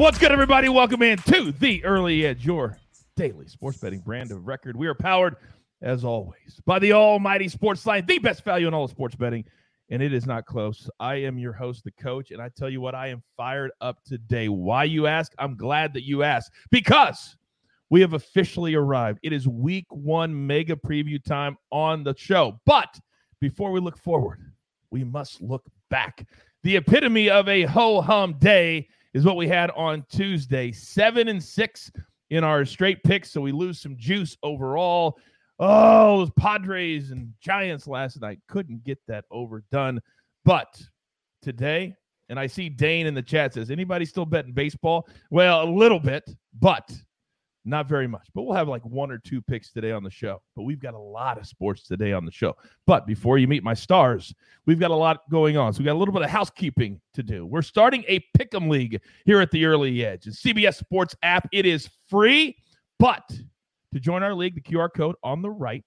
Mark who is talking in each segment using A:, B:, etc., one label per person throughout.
A: What's good, everybody? Welcome in to the Early Edge, your daily sports betting brand of record. We are powered, as always, by the almighty SportsLine, the best value in all of sports betting, and it is not close. I am your host, the coach, and I tell you what, I am fired up today. Why, you ask? I'm glad that you asked because we have officially arrived. It is week one mega preview time on the show. But before we look forward, we must look back. The epitome of a ho hum day is what we had on Tuesday. Seven and six in our straight picks, so we lose some juice overall. Oh, those Padres and Giants last night couldn't get that overdone. But today, and I see Dane in the chat says, anybody still betting baseball? Well, a little bit, but not very much. But we'll have like one or two picks today on the show. But we've got a lot of sports today on the show. But before you meet my stars, we've got a lot going on. So we got a little bit of housekeeping to do. We're starting a pick'em league here at the Early Edge. The CBS Sports app. It is free, but to join our league, the QR code on the right.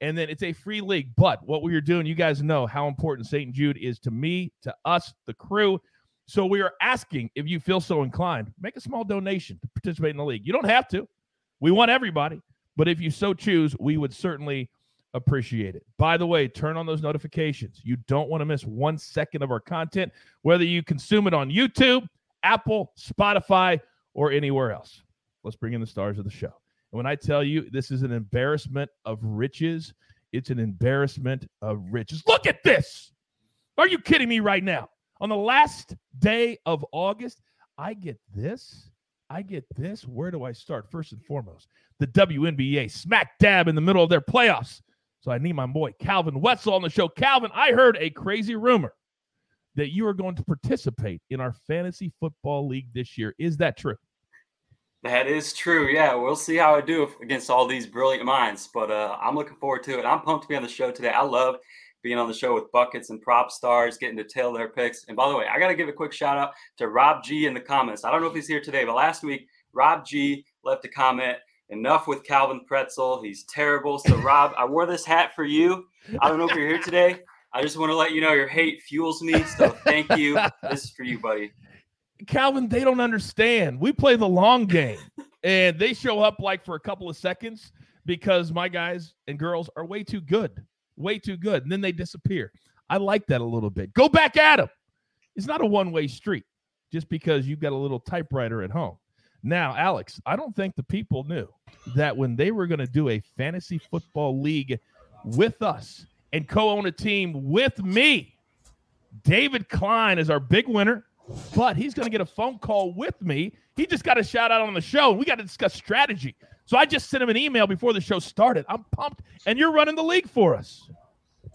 A: And then it's a free league. But what we are doing, you guys know how important St. Jude is to me, to us, the crew. So we are asking if you feel so inclined, make a small donation to participate in the league. You don't have to. We want everybody, but if you so choose, we would certainly appreciate it. By the way, turn on those notifications. You don't want to miss one second of our content, whether you consume it on YouTube, Apple, Spotify, or anywhere else. Let's bring in the stars of the show. And when I tell you this is an embarrassment of riches, it's an embarrassment of riches. Look at this. Are you kidding me right now? On the last day of August, I get this. I get this. Where do I start? First and foremost, the WNBA smack dab in the middle of their playoffs. So I need my boy Calvin Wetzel on the show. Calvin, I heard a crazy rumor that you are going to participate in our fantasy football league this year. Is that true?
B: That is true. Yeah, we'll see how I do against all these brilliant minds, but uh, I'm looking forward to it. I'm pumped to be on the show today. I love being on the show with buckets and PropStarz, getting to tail their picks. And by the way, I got to give a quick shout out to Rob G in the comments. I don't know if he's here today, but last week Rob G left a comment. Enough with Calvin Pretzel. He's terrible. So Rob, I wore this hat for you. I don't know if you're here today. I just want to let you know your hate fuels me. So thank you. This is for you, buddy.
A: Calvin, they don't understand. We play the long game, and they show up like for a couple of seconds because my guys and girls are way too good, way too good, and then they disappear. I like that a little bit. Go back at them. It's not a one way street just because you've got a little typewriter at home. Now, Alex, I don't think the people knew that when they were going to do a fantasy football league with us and co own a team with me, David Klein is our big winner but he's going to get a phone call with me. He just got a shout out on the show. We got to discuss strategy. So I just sent him an email before the show started. I'm pumped, and you're running the league for us.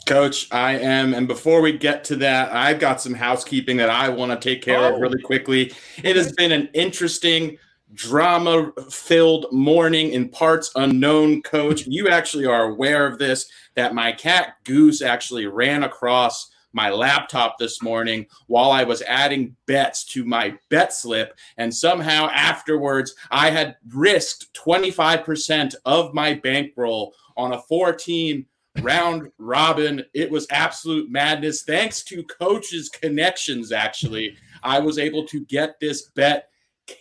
C: Coach, I am. And before we get to that, I've got some housekeeping that I want to take care
A: Oh.
C: of really quickly. It has been an interesting, drama filled morning in parts unknown, coach. You actually are aware of this that my cat Goose actually ran across my laptop this morning while I was adding bets to my bet slip. And somehow afterwards, I had risked 25% of my bankroll on a four team round robin. It was absolute madness. Thanks to coach's connections, actually, I was able to get this bet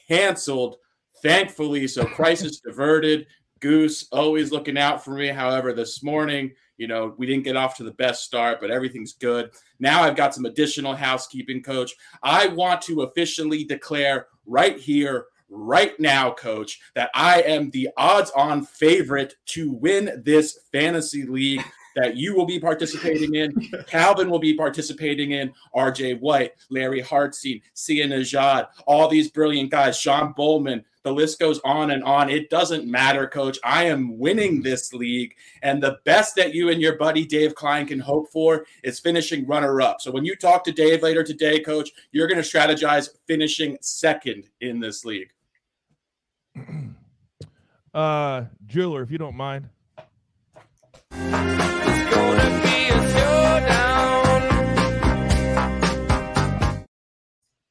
C: canceled. Thankfully, so crisis diverted. Goose always looking out for me. However, this morning, you know, we didn't get off to the best start, but everything's good. Now I've got some additional housekeeping, coach. I want to officially declare right here, right now, coach, that I am the odds on favorite to win this fantasy league that you will be participating in. Calvin will be participating in. RJ White, Larry Hartstein, Sia Nejad, all these brilliant guys, Sean Bowman. The list goes on and on. It doesn't matter, coach. I am winning this league. And the best that you and your buddy Dave Klein can hope for is finishing runner up. So when you talk to Dave later today, coach, you're going to strategize finishing second in this league.
A: Uh, jeweler, if you don't mind.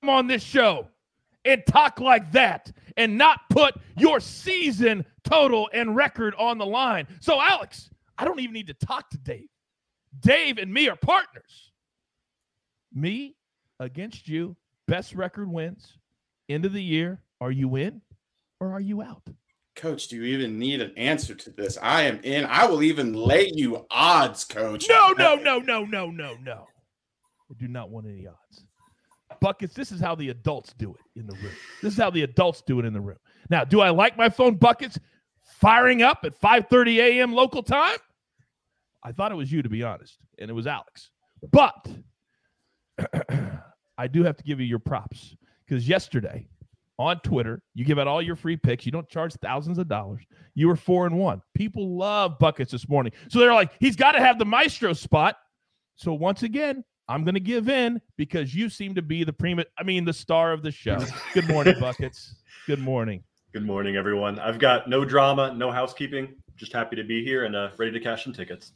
A: Come on this show and talk like that and not put your season total and record on the line. So, Alex, I don't even need to talk to Dave. Dave and me are partners. Me against you, best record wins. End of the year. Are you in or are you out?
C: Coach, do you even need an answer to this? I am in. I will even lay you odds, coach.
A: No, no, no, no, no, no, no. I do not want any odds. Buckets, this is how the adults do it in the room. This is how the adults do it in the room. Now, do I like my phone buckets firing up at 5:30 a.m. local time? I thought it was you, to be honest, and it was Alex. But I do have to give you your props because yesterday on Twitter. You give out all your free picks. You don't charge thousands of dollars. You were four and one. People love buckets this morning. So they're like, he's got to have the maestro spot. So once again, I'm going to give in because you seem to be the prima, I mean, the star of the show. Good morning, buckets. Good morning.
D: Good morning, everyone. I've got no drama, no housekeeping. Just happy to be here and uh, ready to cash some tickets.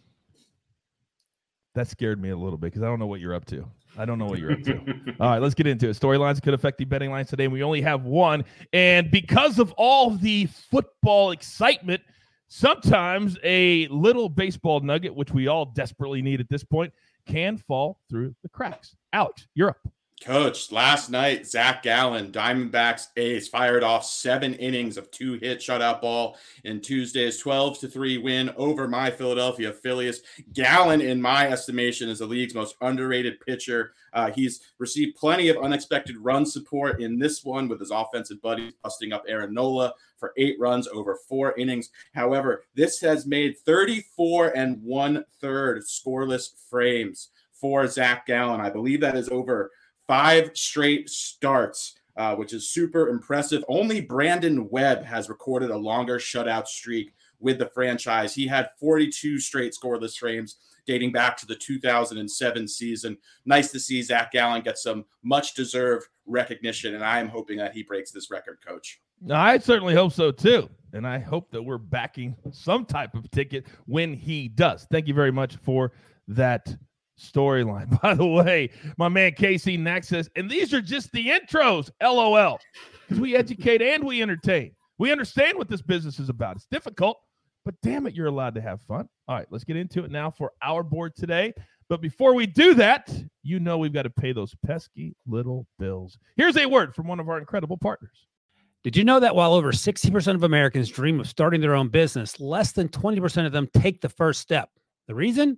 A: That scared me a little bit because I don't know what you're up to. I don't know what you're up to. all right, let's get into it. Storylines could affect the betting lines today. and We only have one. And because of all the football excitement, sometimes a little baseball nugget, which we all desperately need at this point, can fall through the cracks. Alex, you're up.
C: Coach, last night, Zach Gallen, Diamondbacks ace, fired off seven innings of two hit shutout ball in Tuesday's 12 to 3 win over my Philadelphia Phillies. Gallen, in my estimation, is the league's most underrated pitcher. Uh, he's received plenty of unexpected run support in this one with his offensive buddies busting up Aaron Nola for eight runs over four innings. However, this has made 34 and one third scoreless frames for Zach Gallen. I believe that is over five straight starts, uh, which is super impressive. Only Brandon Webb has recorded a longer shutout streak with the franchise. He had 42 straight scoreless frames dating back to the 2007 season. Nice to see Zach Gallen get some much deserved recognition, and I am hoping that he breaks this record, coach.
A: I certainly hope so too. And I hope that we're backing some type of ticket when he does. Thank you very much for that storyline. By the way, my man Casey says, and these are just the intros, LOL, because we educate and we entertain. We understand what this business is about. It's difficult, but damn it, you're allowed to have fun. All right, let's get into it now for our board today. But before we do that, you know we've got to pay those pesky little bills. Here's a word from one of our incredible partners.
E: Did you know that while over 60% of Americans dream of starting their own business, less than 20% of them take the first step? The reason?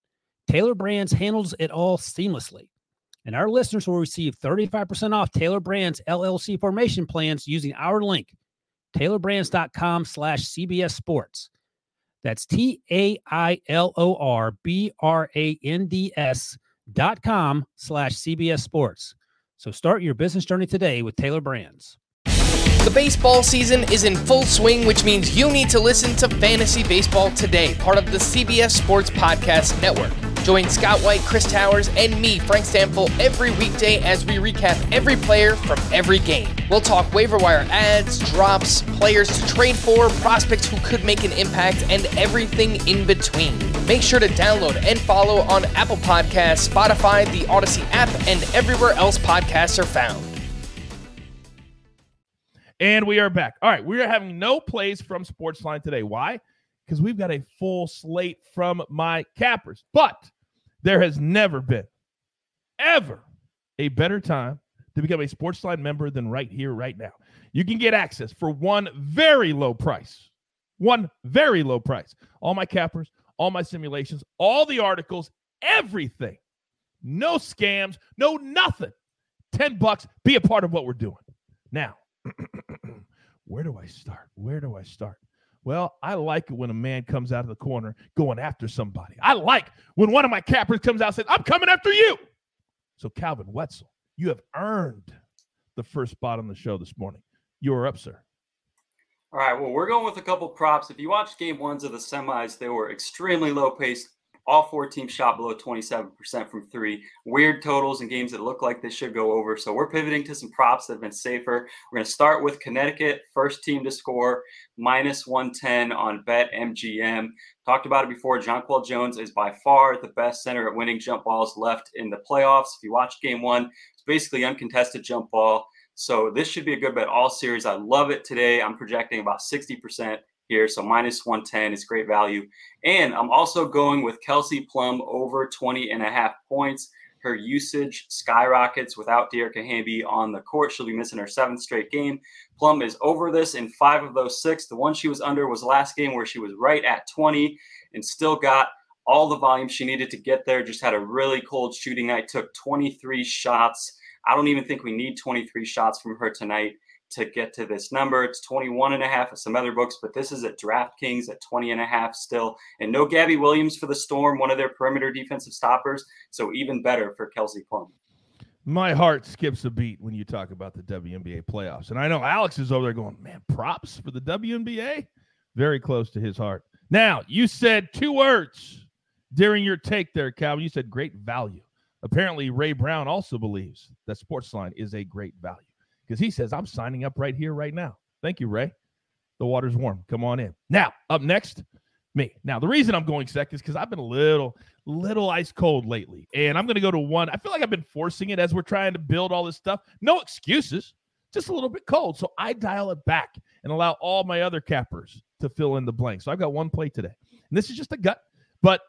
E: Tailor Brands handles it all seamlessly. And our listeners will receive 35% off Tailor Brands LLC formation plans using our link, tailorbrands.com slash CBS Sports. That's T A I L O R B R A N D S dot com slash CBS Sports. So start your business journey today with Tailor Brands.
F: The baseball season is in full swing, which means you need to listen to Fantasy Baseball Today, part of the CBS Sports Podcast Network. Join Scott White, Chris Towers, and me, Frank Stampfl, every weekday as we recap every player from every game. We'll talk waiver wire ads, drops, players to trade for, prospects who could make an impact, and everything in between. Make sure to download and follow on Apple Podcasts, Spotify, the Odyssey app, and everywhere else podcasts are found.
A: And we are back. All right, we are having no plays from Sportsline today. Why? Because we've got a full slate from my cappers. But there has never been, ever, a better time to become a Sportsline member than right here, right now. You can get access for one very low price. One very low price. All my cappers, all my simulations, all the articles, everything. No scams, no nothing. 10 bucks. Be a part of what we're doing. Now, where do I start? Where do I start? Well, I like it when a man comes out of the corner going after somebody. I like when one of my cappers comes out and says, I'm coming after you. So, Calvin Wetzel, you have earned the first spot on the show this morning. You're up, sir.
B: All right. Well, we're going with a couple props. If you watched game ones of the semis, they were extremely low paced, all four teams shot below 27% from three. Weird totals in games that look like they should go over. So we're pivoting to some props that have been safer. We're going to start with Connecticut, first team to score, minus 110 on BetMGM. Talked about it before. Jonquel Jones is by far the best center at winning jump balls left in the playoffs. If you watch game one, it's basically uncontested jump ball. So this should be a good bet all series. I love it today. I'm projecting about 60% here. So minus 110 is great value. And I'm also going with Kelsey Plum over 20 and a half points. Her usage skyrockets without Dearica Hamby on the court. She'll be missing her seventh straight game. Plum is over this in five of those six. The one she was under was last game where she was right at 20 and still got all the volume she needed to get there. Just had a really cold shooting night, took 23 shots. I don't even think we need 23 shots from her tonight to get to this number. It's 21 and a half at some other books, but this is at DraftKings at 20 and a half still. And no Gabby Williams for the Storm, one of their perimeter defensive stoppers. So even better for Kelsey Plum.
A: My heart skips a beat when you talk about the WNBA playoffs. And I know Alex is over there going, man, props for the WNBA? Very close to his heart. Now, you said two words during your take there, Calvin. You said great value. Apparently, Ray Brown also believes that Sportsline is a great value because he says, I'm signing up right here, right now. Thank you, Ray. The water's warm. Come on in. Now, up next, me. Now, the reason I'm going second is because I've been a little, little ice cold lately. And I'm going to go to one. I feel like I've been forcing it as we're trying to build all this stuff. No excuses, just a little bit cold. So I dial it back and allow all my other cappers to fill in the blank. So I've got one play today. And this is just a gut. But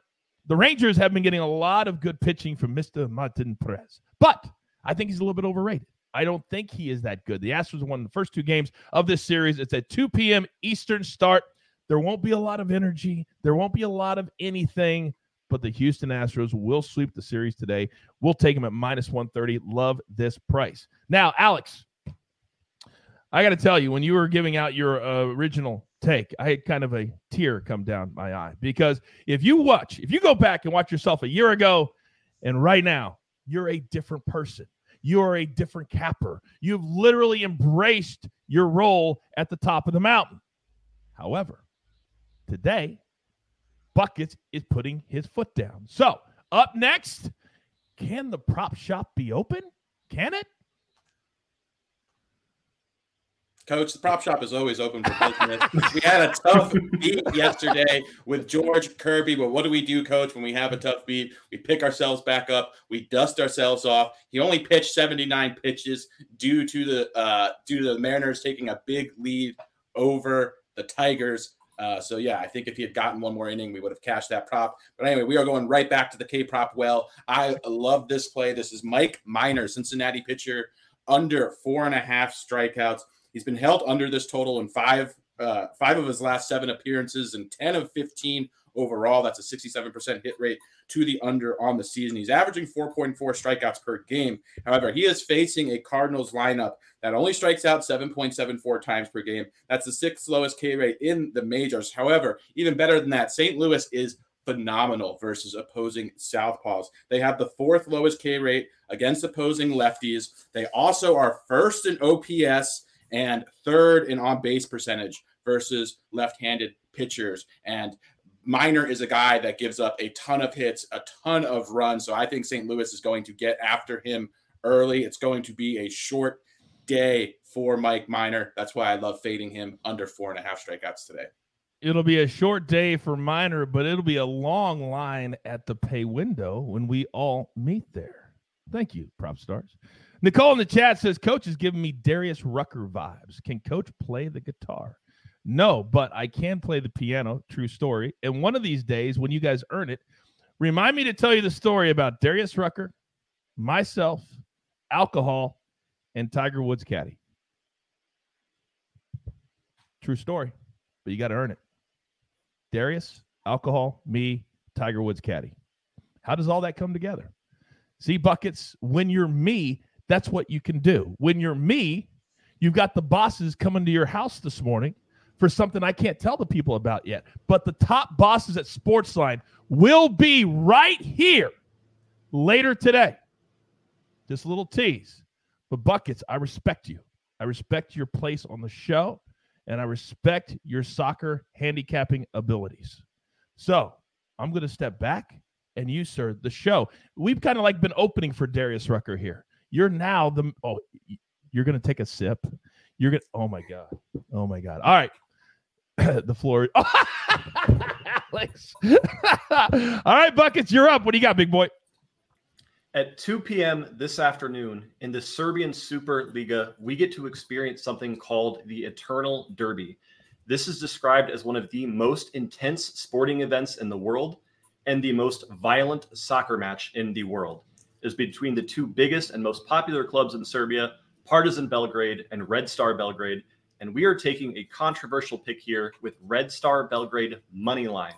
A: the Rangers have been getting a lot of good pitching from Mr. Martin Perez. But I think he's a little bit overrated. I don't think he is that good. The Astros won the first two games of this series. It's at 2 p.m. Eastern start. There won't be a lot of energy. There won't be a lot of anything, but the Houston Astros will sweep the series today. We'll take them at minus 130. Love this price. Now, Alex, I got to tell you, when you were giving out your uh, original take, I had kind of a tear come down my eye because if you watch, if you go back and watch yourself a year ago and right now, you're a different person you are a different capper. You've literally embraced your role at the top of the mountain. However, today, Buckets is putting his foot down. So, up next, can the prop shop be open? Can it?
C: Coach, the prop shop is always open for business. we had a tough beat yesterday with George Kirby, but what do we do, Coach, when we have a tough beat? We pick ourselves back up, we dust ourselves off. He only pitched 79 pitches due to the uh, due to the Mariners taking a big lead over the Tigers. Uh, so yeah, I think if he had gotten one more inning, we would have cashed that prop. But anyway, we are going right back to the K prop. Well, I love this play. This is Mike Minor, Cincinnati pitcher, under four and a half strikeouts. He's been held under this total in five uh, five of his last seven appearances and 10 of 15 overall. That's a 67% hit rate to the under on the season. He's averaging 4.4 strikeouts per game. However, he is facing a Cardinals lineup that only strikes out 7.74 times per game. That's the sixth lowest K rate in the majors. However, even better than that, St. Louis is phenomenal versus opposing southpaws. They have the fourth lowest K rate against opposing lefties. They also are first in OPS and third in on base percentage versus left handed pitchers. And Minor is a guy that gives up a ton of hits, a ton of runs. So I think St. Louis is going to get after him early. It's going to be a short day for Mike Minor. That's why I love fading him under four and a half strikeouts today.
A: It'll be a short day for Minor, but it'll be a long line at the pay window when we all meet there. Thank you, PropStarz. Nicole in the chat says, Coach is giving me Darius Rucker vibes. Can Coach play the guitar? No, but I can play the piano. True story. And one of these days, when you guys earn it, remind me to tell you the story about Darius Rucker, myself, alcohol, and Tiger Woods caddy. True story, but you got to earn it. Darius, alcohol, me, Tiger Woods caddy. How does all that come together? See, buckets, when you're me, that's what you can do. When you're me, you've got the bosses coming to your house this morning for something I can't tell the people about yet. But the top bosses at Sportsline will be right here later today. Just a little tease. But buckets, I respect you. I respect your place on the show and I respect your soccer handicapping abilities. So I'm going to step back and you, sir, the show. We've kind of like been opening for Darius Rucker here. You're now the oh, you're to take a sip. You're to oh my god, oh my god. All right, the floor. Alex. All right, buckets, you're up. What do you got, big boy?
D: At 2 p.m. this afternoon in the Serbian Super Liga, we get to experience something called the Eternal Derby. This is described as one of the most intense sporting events in the world and the most violent soccer match in the world. Is between the two biggest and most popular clubs in Serbia, Partizan Belgrade and Red Star Belgrade. And we are taking a controversial pick here with Red Star Belgrade money line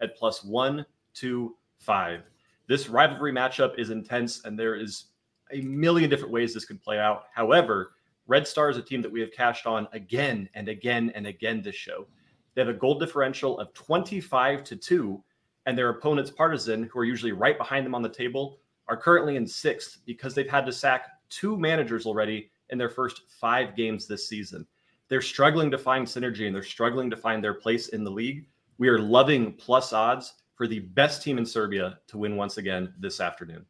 D: at plus one, two, five. This rivalry matchup is intense, and there is a million different ways this could play out. However, Red Star is a team that we have cashed on again and again and again this show. They have a goal differential of 25 to 2, and their opponents, Partizan, who are usually right behind them on the table, are currently in sixth because they've had to sack two managers already in their first five games this season. They're struggling to find synergy and they're struggling to find their place in the league. We are loving plus odds for the best team in Serbia to win once again this afternoon.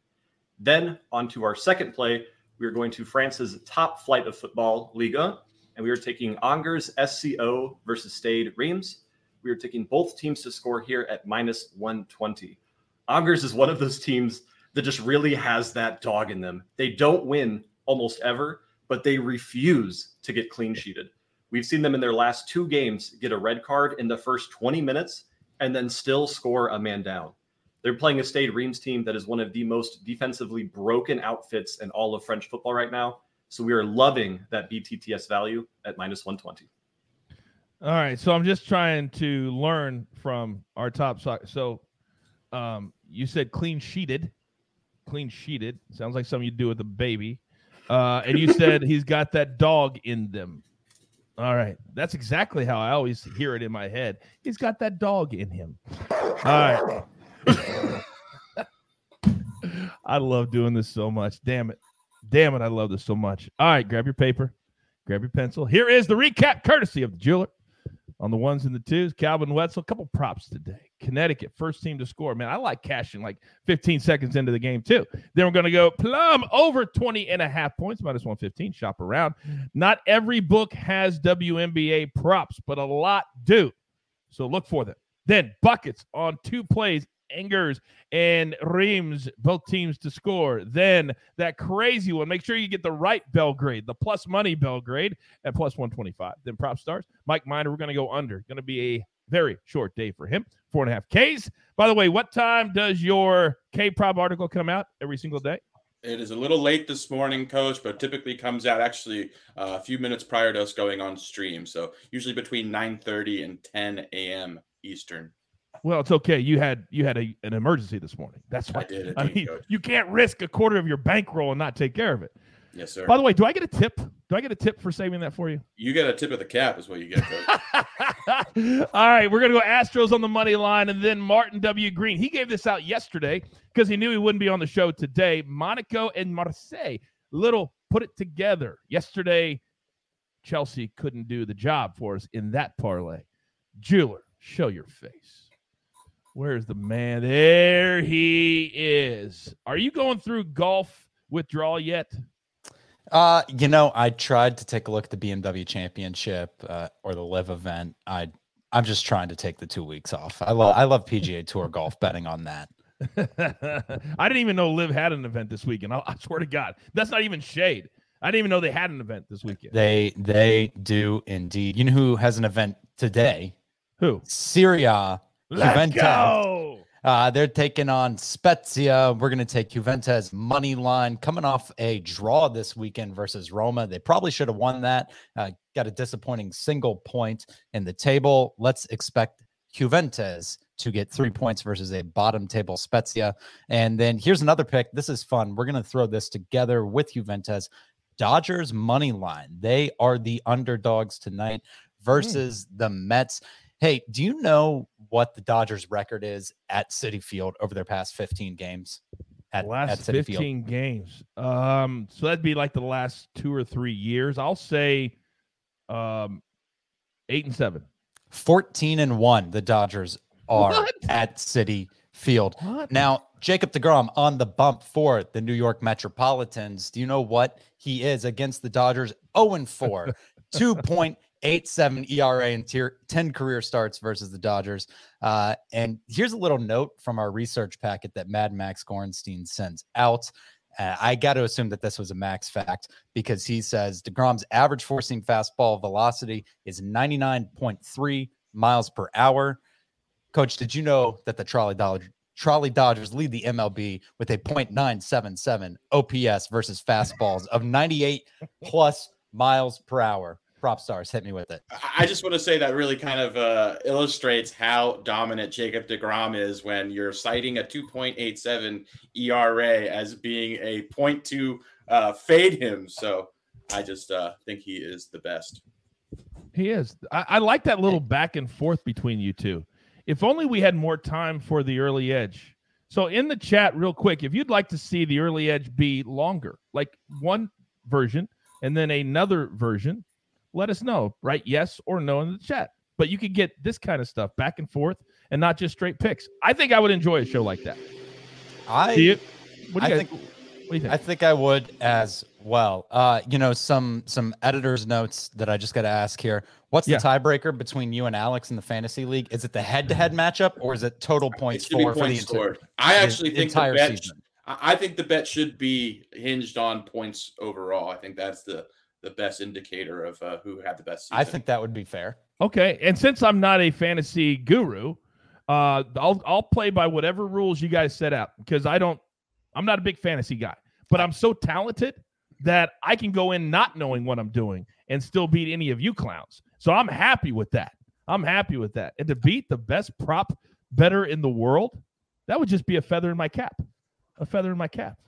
D: Then, on to our second play, we are going to France's top flight of football, Liga, and we are taking Angers SCO versus Stade Reims. We are taking both teams to score here at minus 120. Angers is one of those teams that just really has that dog in them. They don't win almost ever, but they refuse to get clean sheeted. We've seen them in their last two games get a red card in the first 20 minutes and then still score a man down. They're playing a Stade Reims team that is one of the most defensively broken outfits in all of French football right now. So we are loving that BTTS value at minus 120.
A: All right. So I'm just trying to learn from our top soccer. So um, you said clean sheeted. Clean sheeted. Sounds like something you do with a baby. Uh, and you said he's got that dog in them. All right. That's exactly how I always hear it in my head. He's got that dog in him. All right. I love doing this so much. Damn it. Damn it. I love this so much. All right. Grab your paper, grab your pencil. Here is the recap courtesy of the jeweler on the ones and the twos. Calvin Wetzel, a couple props today. Connecticut, first team to score. Man, I like cashing like 15 seconds into the game, too. Then we're going to go plum over 20 and a half points, minus 115. Shop around. Not every book has WNBA props, but a lot do. So look for them. Then buckets on two plays Angers and Reims, both teams to score. Then that crazy one. Make sure you get the right Belgrade, the plus money Belgrade at plus 125. Then prop stars. Mike Minor, we're going to go under. Going to be a very short day for him. Four and a half Ks. By the way, what time does your K prop article come out every single day?
C: It is a little late this morning, Coach, but typically comes out actually uh, a few minutes prior to us going on stream. So usually between 9:30 and 10 a.m. Eastern.
A: Well, it's okay. You had you had a, an emergency this morning. That's why. I did. I mean, coach. you can't risk a quarter of your bankroll and not take care of it.
C: Yes, sir.
A: By the way, do I get a tip? Do I get a tip for saving that for you?
C: You get a tip of the cap, is what you get.
A: All right, we're gonna go Astros on the money line, and then Martin W. Green. He gave this out yesterday because he knew he wouldn't be on the show today. Monaco and Marseille, little put it together yesterday. Chelsea couldn't do the job for us in that parlay. Jeweler, show your face. Where's the man? There he is. Are you going through golf withdrawal yet?
G: Uh, you know, I tried to take a look at the BMW Championship uh, or the LIV event. I I'm just trying to take the two weeks off. I love I love PGA Tour golf betting on that.
A: I didn't even know LIV had an event this weekend. I, I swear to God, that's not even shade. I didn't even know they had an event this weekend.
G: They they do indeed. You know who has an event today?
A: Who?
G: Serie A.
A: Let's
G: Juventus.
A: go.
G: Uh, they're taking on Spezia. We're going to take Juventus money line coming off a draw this weekend versus Roma. They probably should have won that. Uh, got a disappointing single point in the table. Let's expect Juventus to get three points versus a bottom table Spezia. And then here's another pick. This is fun. We're going to throw this together with Juventus. Dodgers money line. They are the underdogs tonight versus the Mets. Hey, do you know what the Dodgers record is at Citi Field over their past 15 games? At,
A: last
G: at City
A: 15 games. Um, so that'd be like the last two or three years. I'll say um eight and seven.
G: 14 and 1 the Dodgers are
A: What?
G: at Citi Field.
A: What?
G: Now, Jacob DeGrom on the bump for the New York Metropolitans. Do you know what he is against the Dodgers? 0 and 4, 2.87 ERA and tier, 10 career starts versus the Dodgers. Uh, and here's a little note from our research packet that Mad Max Gorenstein sends out. Uh, I got to assume that this was a max fact because he says DeGrom's average seam fastball velocity is 99.3 miles per hour. Coach, did you know that the Trolley Trolley Dodgers lead the MLB with a .977 OPS versus fastballs of 98 plus miles per hour? Prop stars, hit me with it.
C: I just want to say that really kind of uh, illustrates how dominant Jacob DeGrom is when you're citing a 2.87 ERA as being a point to uh, fade him. So I just uh, think he is the best.
A: He is. I, I like that little back and forth between you two. If only we had more time for the early edge. So in the chat, real quick, if you'd like to see the early edge be longer, like one version and then another version, let us know, right? Yes or no in the chat. But you could get this kind of stuff back and forth and not just straight picks. I think I would enjoy a show like that.
G: I
A: Do you? What do you
G: I
A: guys,
G: think
A: what do you think?
G: I think I would as well. Uh, you know, some some editor's notes that I just got to ask here. What's the tiebreaker between you and Alex in the fantasy league? Is it the head-to-head matchup or is it total points
C: should be
G: for, for the
C: points
G: enti-
C: scored. I actually think the
G: entire
C: bet.
G: season?
C: I I think the bet should be hinged on points overall. I think that's the the best indicator of uh, who had the best season.
G: I think that would be fair.
A: Okay, and since I'm not a fantasy guru, uh, I'll I'll play by whatever rules you guys set out because I don't. I'm not a big fantasy guy, but I'm so talented that I can go in not knowing what I'm doing and still beat any of you clowns. So I'm happy with that. I'm happy with that. And to beat the best prop better in the world, that would just be a feather in my cap. A feather in my cap.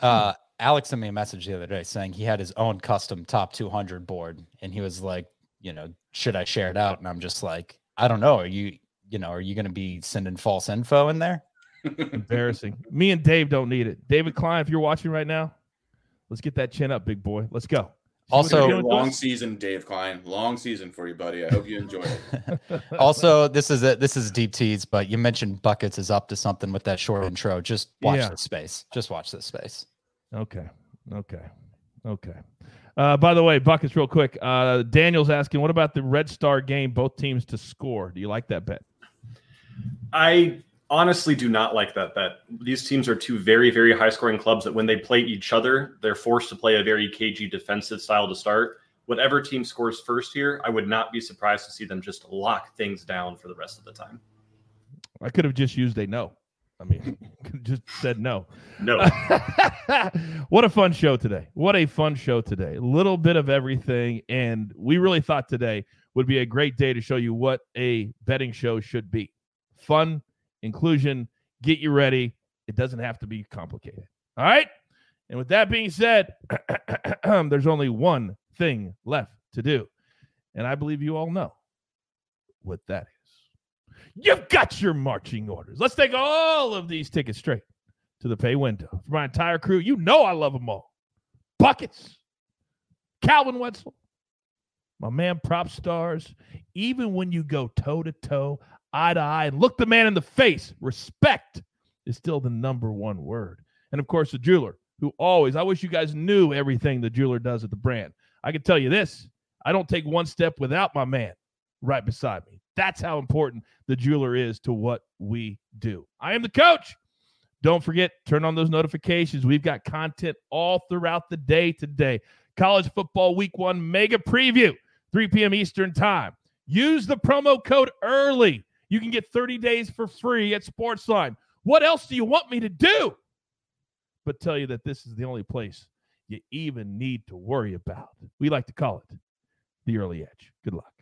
G: Uh, Alex sent me a message the other day saying he had his own custom top 200 board, and he was like, you know, should I share it out? And I'm just like, I don't know. Are you, you know, are you going to be sending false info in there?
A: Embarrassing. Me and Dave don't need it. David Klein, if you're watching right now, let's get that chin up, big boy. Let's go.
G: Also-
A: you're
C: Good
A: doing to
C: long
A: us?
C: season, Dave Klein. Long season for you, buddy. I hope you enjoy it.
G: also, this is a this is a deep tease, but you mentioned buckets is up to something with that short intro. Just watch
A: Yeah.
G: this space. Just watch this space.
A: Okay. Okay. Okay. Uh, by the way, buckets, real quick. Uh, Daniel's asking, what about the Red Star game? Both teams to score. Do you like that bet?
D: I honestly do not like that bet. These teams are two very, very high scoring clubs that when they play each other, they're forced to play a very cagey defensive style to start. Whatever team scores first here, I would not be surprised to see them just lock things down for the rest of the time.
A: I could have just used a no. I mean, just said no.
D: No.
A: what a fun show today. What a fun show today. A little bit of everything. And we really thought today would be a great day to show you what a betting show should be fun, inclusion, get you ready. It doesn't have to be complicated. All right. And with that being said, there's only one thing left to do. And I believe you all know what that is. You've got your marching orders. Let's take all of these tickets straight to the pay window. For my entire crew, you know I love them all. Buckets, Calvin Wetzel, my man PropStarz. Even when you go toe to toe, eye to eye and look the man in the face. Respect is still the number one word. And of course, the jeweler, who always, I wish you guys knew everything the jeweler does at the brand. I can tell you this I don't take one step without my man right beside me. That's how important the jeweler is to what we do. I am the coach. Don't forget, turn on those notifications. We've got content all throughout the day today. College football week one mega preview, 3 p.m. Eastern time. Use the promo code early. You can get 30 days for free at Sportsline. What else do you want me to do? But tell you that this is the only place you even need to worry about. We like to call it the early edge. Good luck.